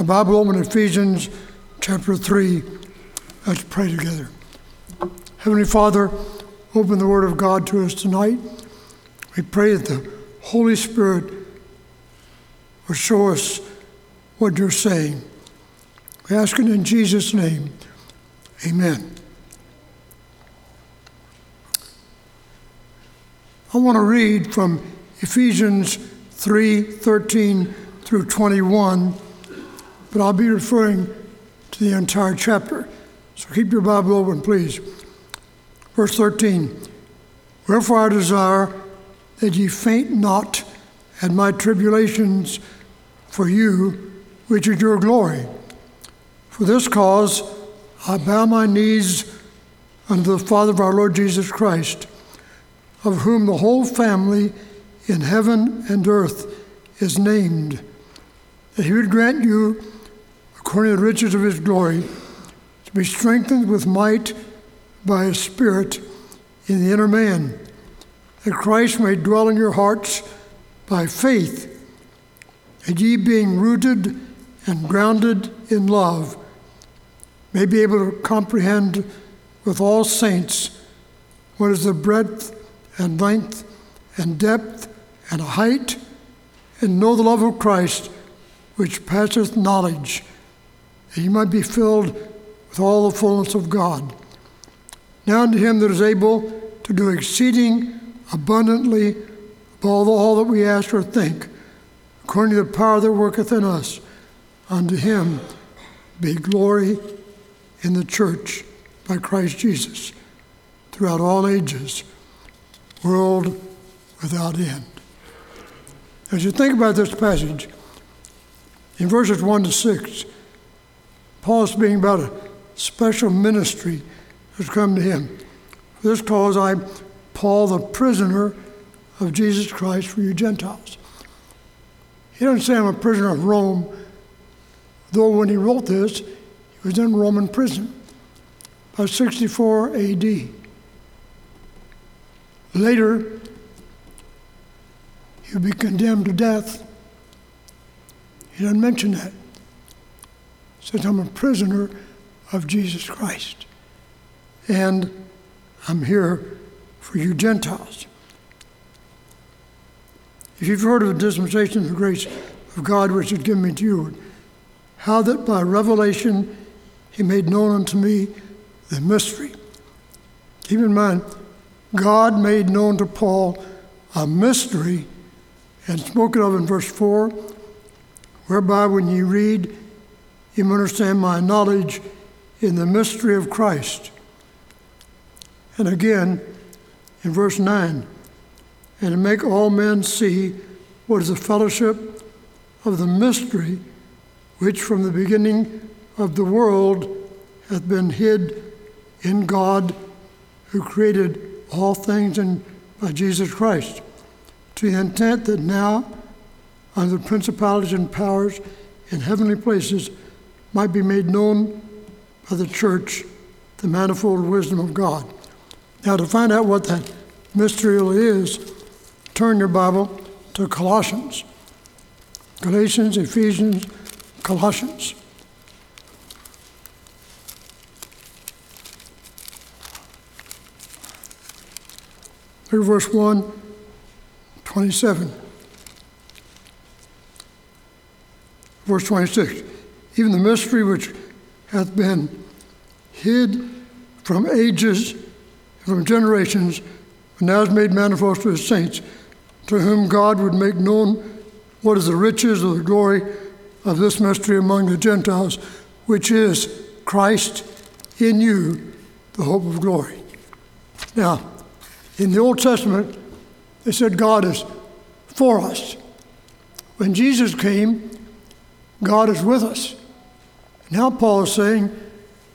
Our Bible open Ephesians chapter 3. Let's pray together. Heavenly Father, open the Word of God to us tonight. We pray that the Holy Spirit will show us what you're saying. We ask it in Jesus' name. Amen. I want to read from Ephesians 3 13 through 21, but I'll be referring to the entire chapter. So keep your Bible open, please. Verse 13 Wherefore I desire that ye faint not at my tribulations for you, which is your glory. For this cause I bow my knees unto the Father of our Lord Jesus Christ of whom the whole family in heaven and earth is named, that he would grant you, according to the riches of his glory, to be strengthened with might by his Spirit in the inner man, that Christ may dwell in your hearts by faith, and ye being rooted and grounded in love, may be able to comprehend with all saints what is the breadth and length and depth and height, and know the love of Christ, which passeth knowledge, that ye might be filled with all the fullness of God. Now unto him that is able to do exceeding abundantly above all that we ask or think, according to the power that worketh in us, unto him be glory in the church by Christ Jesus throughout all ages world without end. As you think about this passage, in verses 1 to 6, Paul speaking about a special ministry that's come to him. For this cause, I, Paul, the prisoner of Jesus Christ for you Gentiles. He doesn't say I'm a prisoner of Rome, though when he wrote this, he was in Roman prison by 64 AD. Later, he'll be condemned to death. He doesn't mention that. Says, I'm a prisoner of Jesus Christ. And I'm here for you Gentiles. If you've heard of the dispensation of the grace of God which is given me to you, how that by revelation he made known unto me the mystery. Keep in mind, God made known to Paul a mystery and spoken of in verse 4, whereby when ye read, you understand my knowledge in the mystery of Christ. And again, in verse 9, and to make all men see what is the fellowship of the mystery which from the beginning of the world hath been hid in God who created all things in by Jesus Christ, to the intent that now, under principalities and powers in heavenly places, might be made known by the church the manifold wisdom of God. Now, to find out what that mystery really is, turn your Bible to Colossians. Galatians, Ephesians, Colossians. Verse 1, 27. Verse 26. Even the mystery which hath been hid from ages, from generations, but now is made manifest to his saints, to whom God would make known what is the riches of the glory of this mystery among the Gentiles, which is Christ in you, the hope of glory. Now, in the Old Testament, they said God is for us. When Jesus came, God is with us. Now, Paul is saying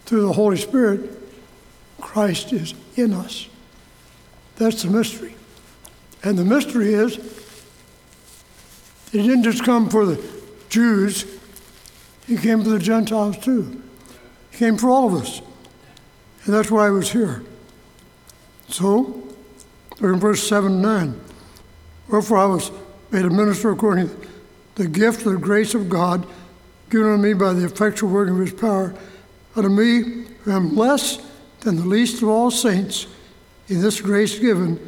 through the Holy Spirit, Christ is in us. That's the mystery. And the mystery is, he didn't just come for the Jews, he came for the Gentiles too. He came for all of us. And that's why he was here. So, Look in verse 7 and 9. Wherefore I was made a minister according to the gift of the grace of God given unto me by the effectual working of his power, unto me who am less than the least of all saints, in this grace given,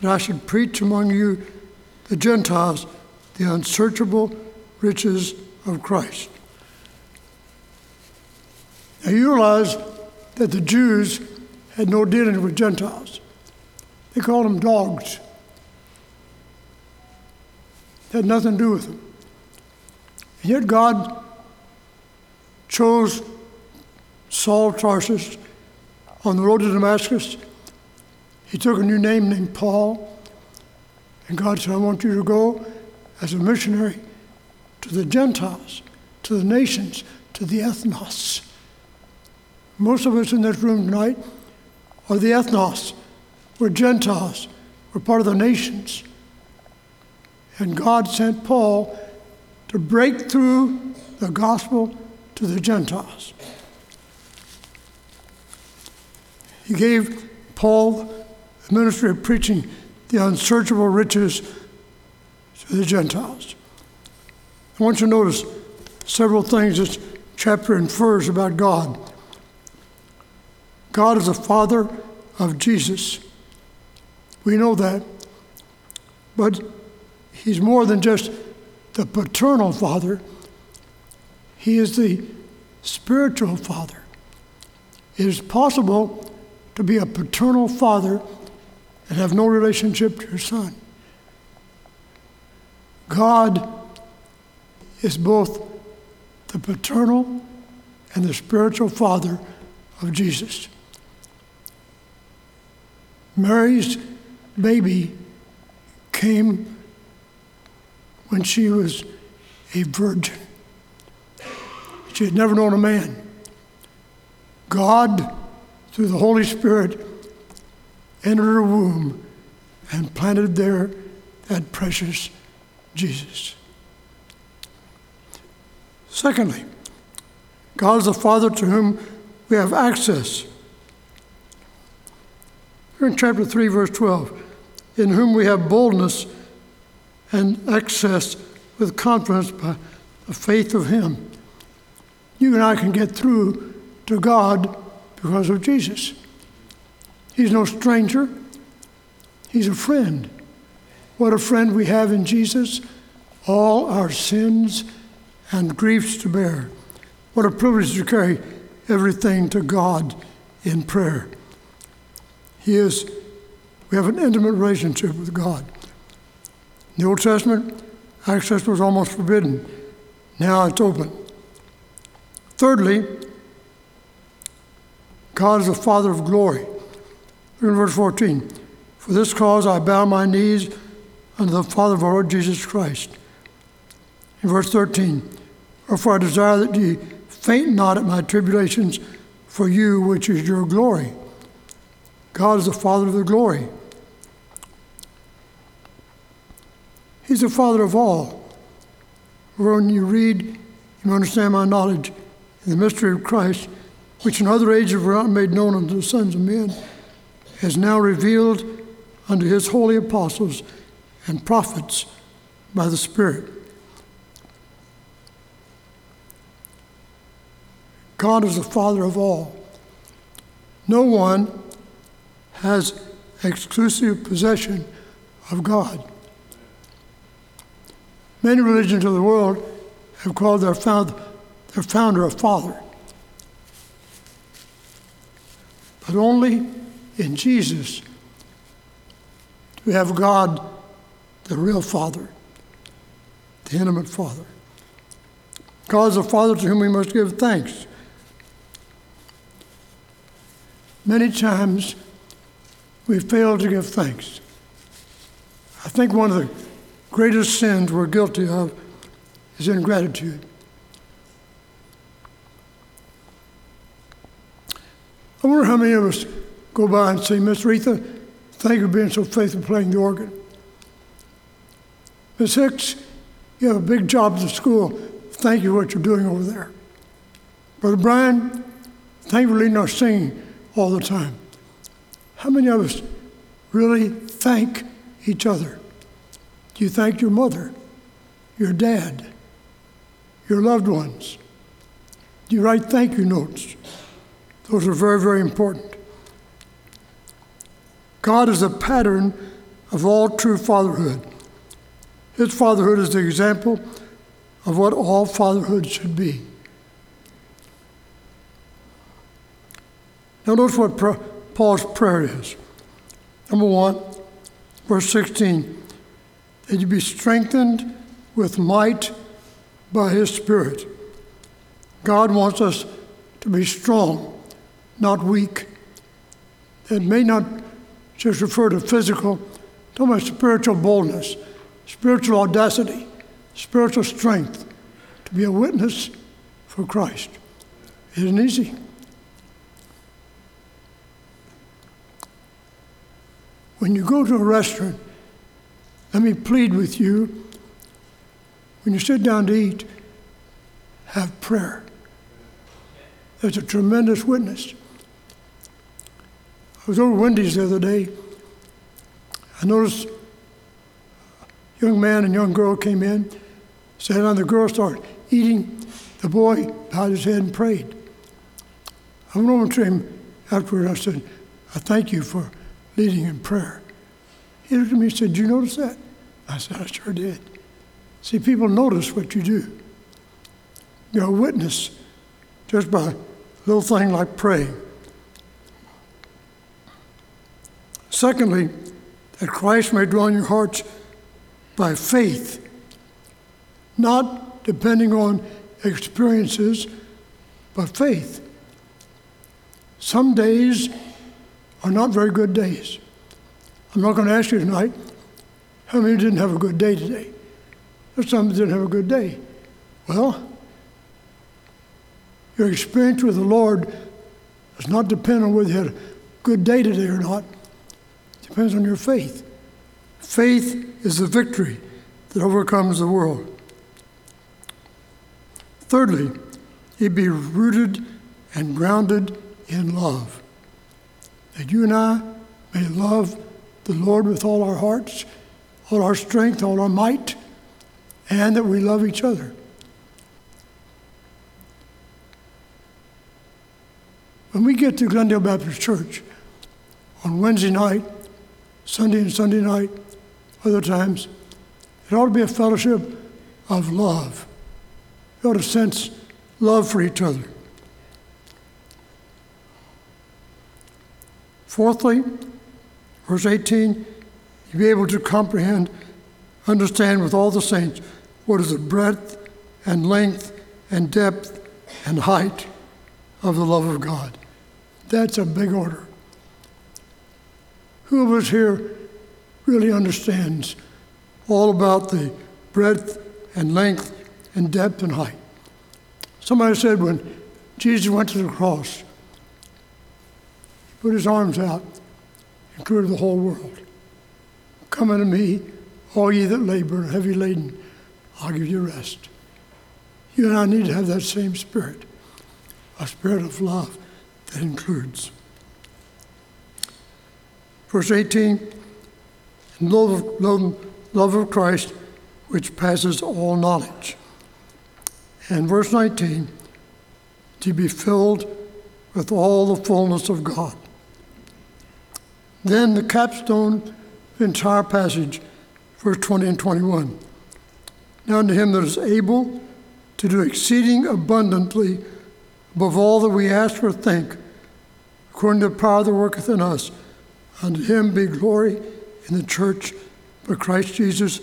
that I should preach among you, the Gentiles, the unsearchable riches of Christ. Now you realize that the Jews had no dealing with Gentiles. They called them dogs. Had nothing to do with them. And yet God chose Saul of Tarsus on the road to Damascus. He took a new name named Paul. And God said, I want you to go as a missionary to the Gentiles, to the nations, to the ethnos. Most of us in this room tonight are the ethnos. We're Gentiles. We're part of the nations. And God sent Paul to break through the gospel to the Gentiles. He gave Paul the ministry of preaching the unsearchable riches to the Gentiles. I want you to notice several things this chapter infers about God. God is the Father of Jesus. We know that. But He's more than just the paternal Father, He is the spiritual Father. It is possible to be a paternal father and have no relationship to your son. God is both the paternal and the spiritual father of Jesus. Mary's baby came when she was a virgin. She had never known a man. God, through the Holy Spirit, entered her womb and planted there that precious Jesus. Secondly, God is the Father to whom we have access. Here in chapter 3, verse 12, in whom we have boldness and access with confidence by the faith of Him. You and I can get through to God because of Jesus. He's no stranger, He's a friend. What a friend we have in Jesus, all our sins and griefs to bear. What a privilege to carry everything to God in prayer. He is, we have an intimate relationship with God. In the Old Testament, access was almost forbidden. Now it's open. Thirdly, God is the Father of glory. Look at verse 14. For this cause I bow my knees unto the Father of our Lord Jesus Christ. In verse 13, Wherefore I desire that ye faint not at my tribulations for you, which is your glory. God is the Father of the glory. He's the Father of all. When you read, you understand my knowledge the mystery of Christ, which in other ages were not made known unto the sons of men, has now revealed unto his holy apostles and prophets by the Spirit. God is the Father of all. No one has exclusive possession of God. Many religions of the world have called their, found, their founder a father. But only in Jesus we have God, the real Father, the intimate Father. God is a Father to whom we must give thanks. Many times we fail to give thanks. I think one of the greatest sins we're guilty of is ingratitude. I wonder how many of us go by and say, Miss Retha, thank you for being so faithful playing the organ. Miss Hicks, you have a big job at the school. Thank you for what you're doing over there. Brother Brian, thank you for leading our singing all the time. How many of us really thank each other? Do you thank your mother, your dad, your loved ones, Do You write thank you notes. Those are very, very important. God is a pattern of all true fatherhood. His fatherhood is the example of what all fatherhood should be. Now, notice what Paul's prayer is. Number one, verse 16, that you be strengthened with might by his Spirit. God wants us to be strong, not weak. It may not just refer to physical, talking about spiritual boldness, spiritual audacity, spiritual strength to be a witness for Christ. It isn't easy. When you go to a restaurant, let me plead with you when you sit down to eat, have prayer. That's a tremendous witness. Was over Wendy's the other day. I noticed a young man and young girl came in, sat down, the girl started eating. The boy bowed his head and prayed. I went over to him afterward I said, I thank you for leading in prayer. He looked at me and said, Did you notice that? I said, I sure did. See, people notice what you do. You're a witness just by a little thing like praying. Secondly, that Christ may dwell in your hearts by faith, not depending on experiences, but faith. Some days are not very good days. I'm not going to ask you tonight how many didn't have a good day today. There's some didn't have a good day. Well, your experience with the Lord does not depend on whether you had a good day today or not. Depends on your faith. Faith is the victory that overcomes the world. Thirdly, it be rooted and grounded in love. That you and I may love the Lord with all our hearts, all our strength, all our might, and that we love each other. When we get to Glendale Baptist Church on Wednesday night, Sunday and Sunday night, other times, it ought to be a fellowship of love. You ought to sense love for each other. Fourthly, Verse 18, you be able to comprehend, understand with all the saints what is the breadth and length and depth and height of the love of God. That's a big order. Who of us here really understands all about the breadth and length and depth and height? Somebody said when Jesus went to the cross, he put his arms out including the whole world. Come unto me, all ye that labor and heavy laden, I'll give you rest. You and I need to have that same spirit, a spirit of love that includes. Verse 18, love love, love of Christ, which passes all knowledge. And verse 19, to be filled with all the fullness of God. Then the capstone, the entire passage, verse 20 and 21. Now unto him that is able to do exceeding abundantly above all that we ask or think, according to the power that worketh in us, unto him be glory in the church by Christ Jesus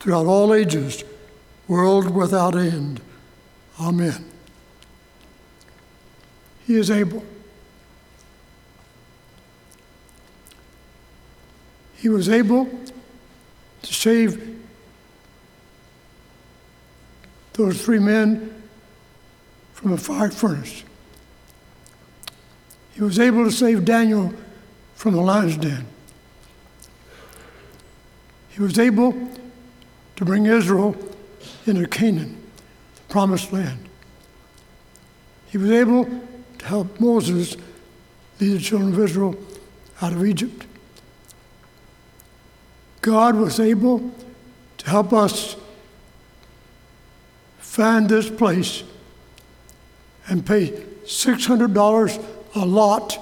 throughout all ages, world without end. Amen. He is able. he was able to save those three men from a fire furnace. He was able to save Daniel from the lion's den. He was able to bring Israel into Canaan, the promised land. He was able to help Moses lead the children of Israel out of Egypt. God was able to help us find this place and pay $600 a lot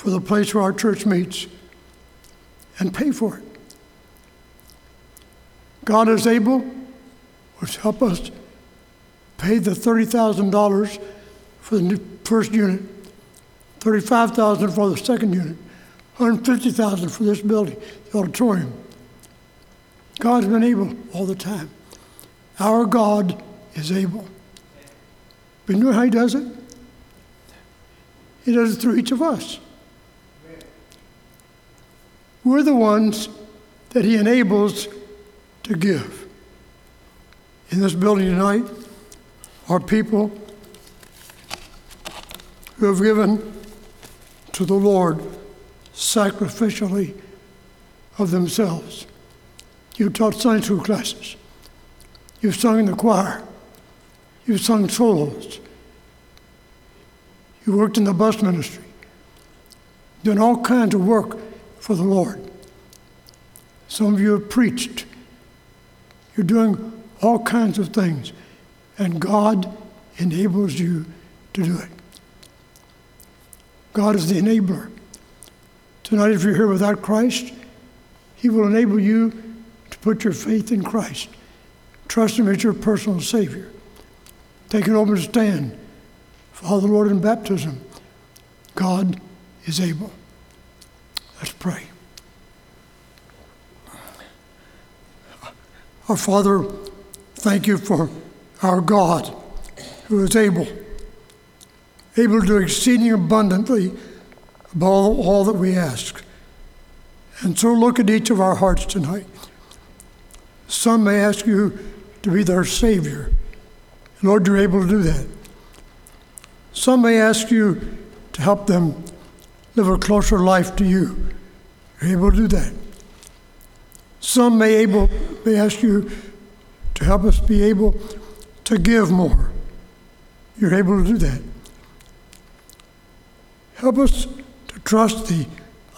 for the place where our church meets and pay for it. God is able to help us pay the $30,000 for the first unit, 35000 for the second unit, 150000 for this building, the auditorium. God's been able all the time. Our God is able. But you know how He does it? He does it through each of us. We're the ones that He enables to give. In this building tonight are people who have given to the Lord sacrificially of themselves. You've taught Sunday school classes. You've sung in the choir. You've sung solos. You worked in the bus ministry. Done all kinds of work for the Lord. Some of you have preached. You're doing all kinds of things, and God enables you to do it. God is the enabler. Tonight, if you're here without Christ, He will enable you to put your faith in Christ. Trust Him as your personal Savior. Take an open stand. Follow the Lord in baptism. God is able. Let's pray. Our Father, thank you for our God who is able, able to do exceeding abundantly above all, all that we ask. And so look at each of our hearts tonight. Some may ask you to be their Savior. Lord, you're able to do that. Some may ask you to help them live a closer life to you. You're able to do that. Some may, able, may ask you to help us be able to give more. You're able to do that. Help us to trust the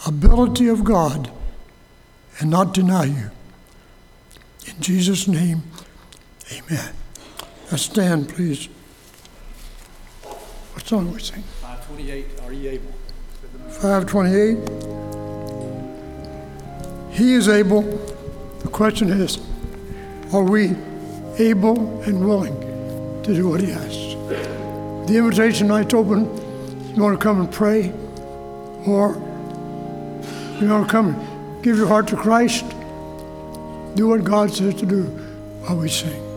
ability of God and not deny you. In Jesus' name, amen. Now stand, please. What song we sing? 528, are ye able? 528. He is able. The question is, are we able and willing to do what he asks? The invitation night's open. You want to come and pray, or you want to come and give your heart to Christ? Do what God says to do while we sing.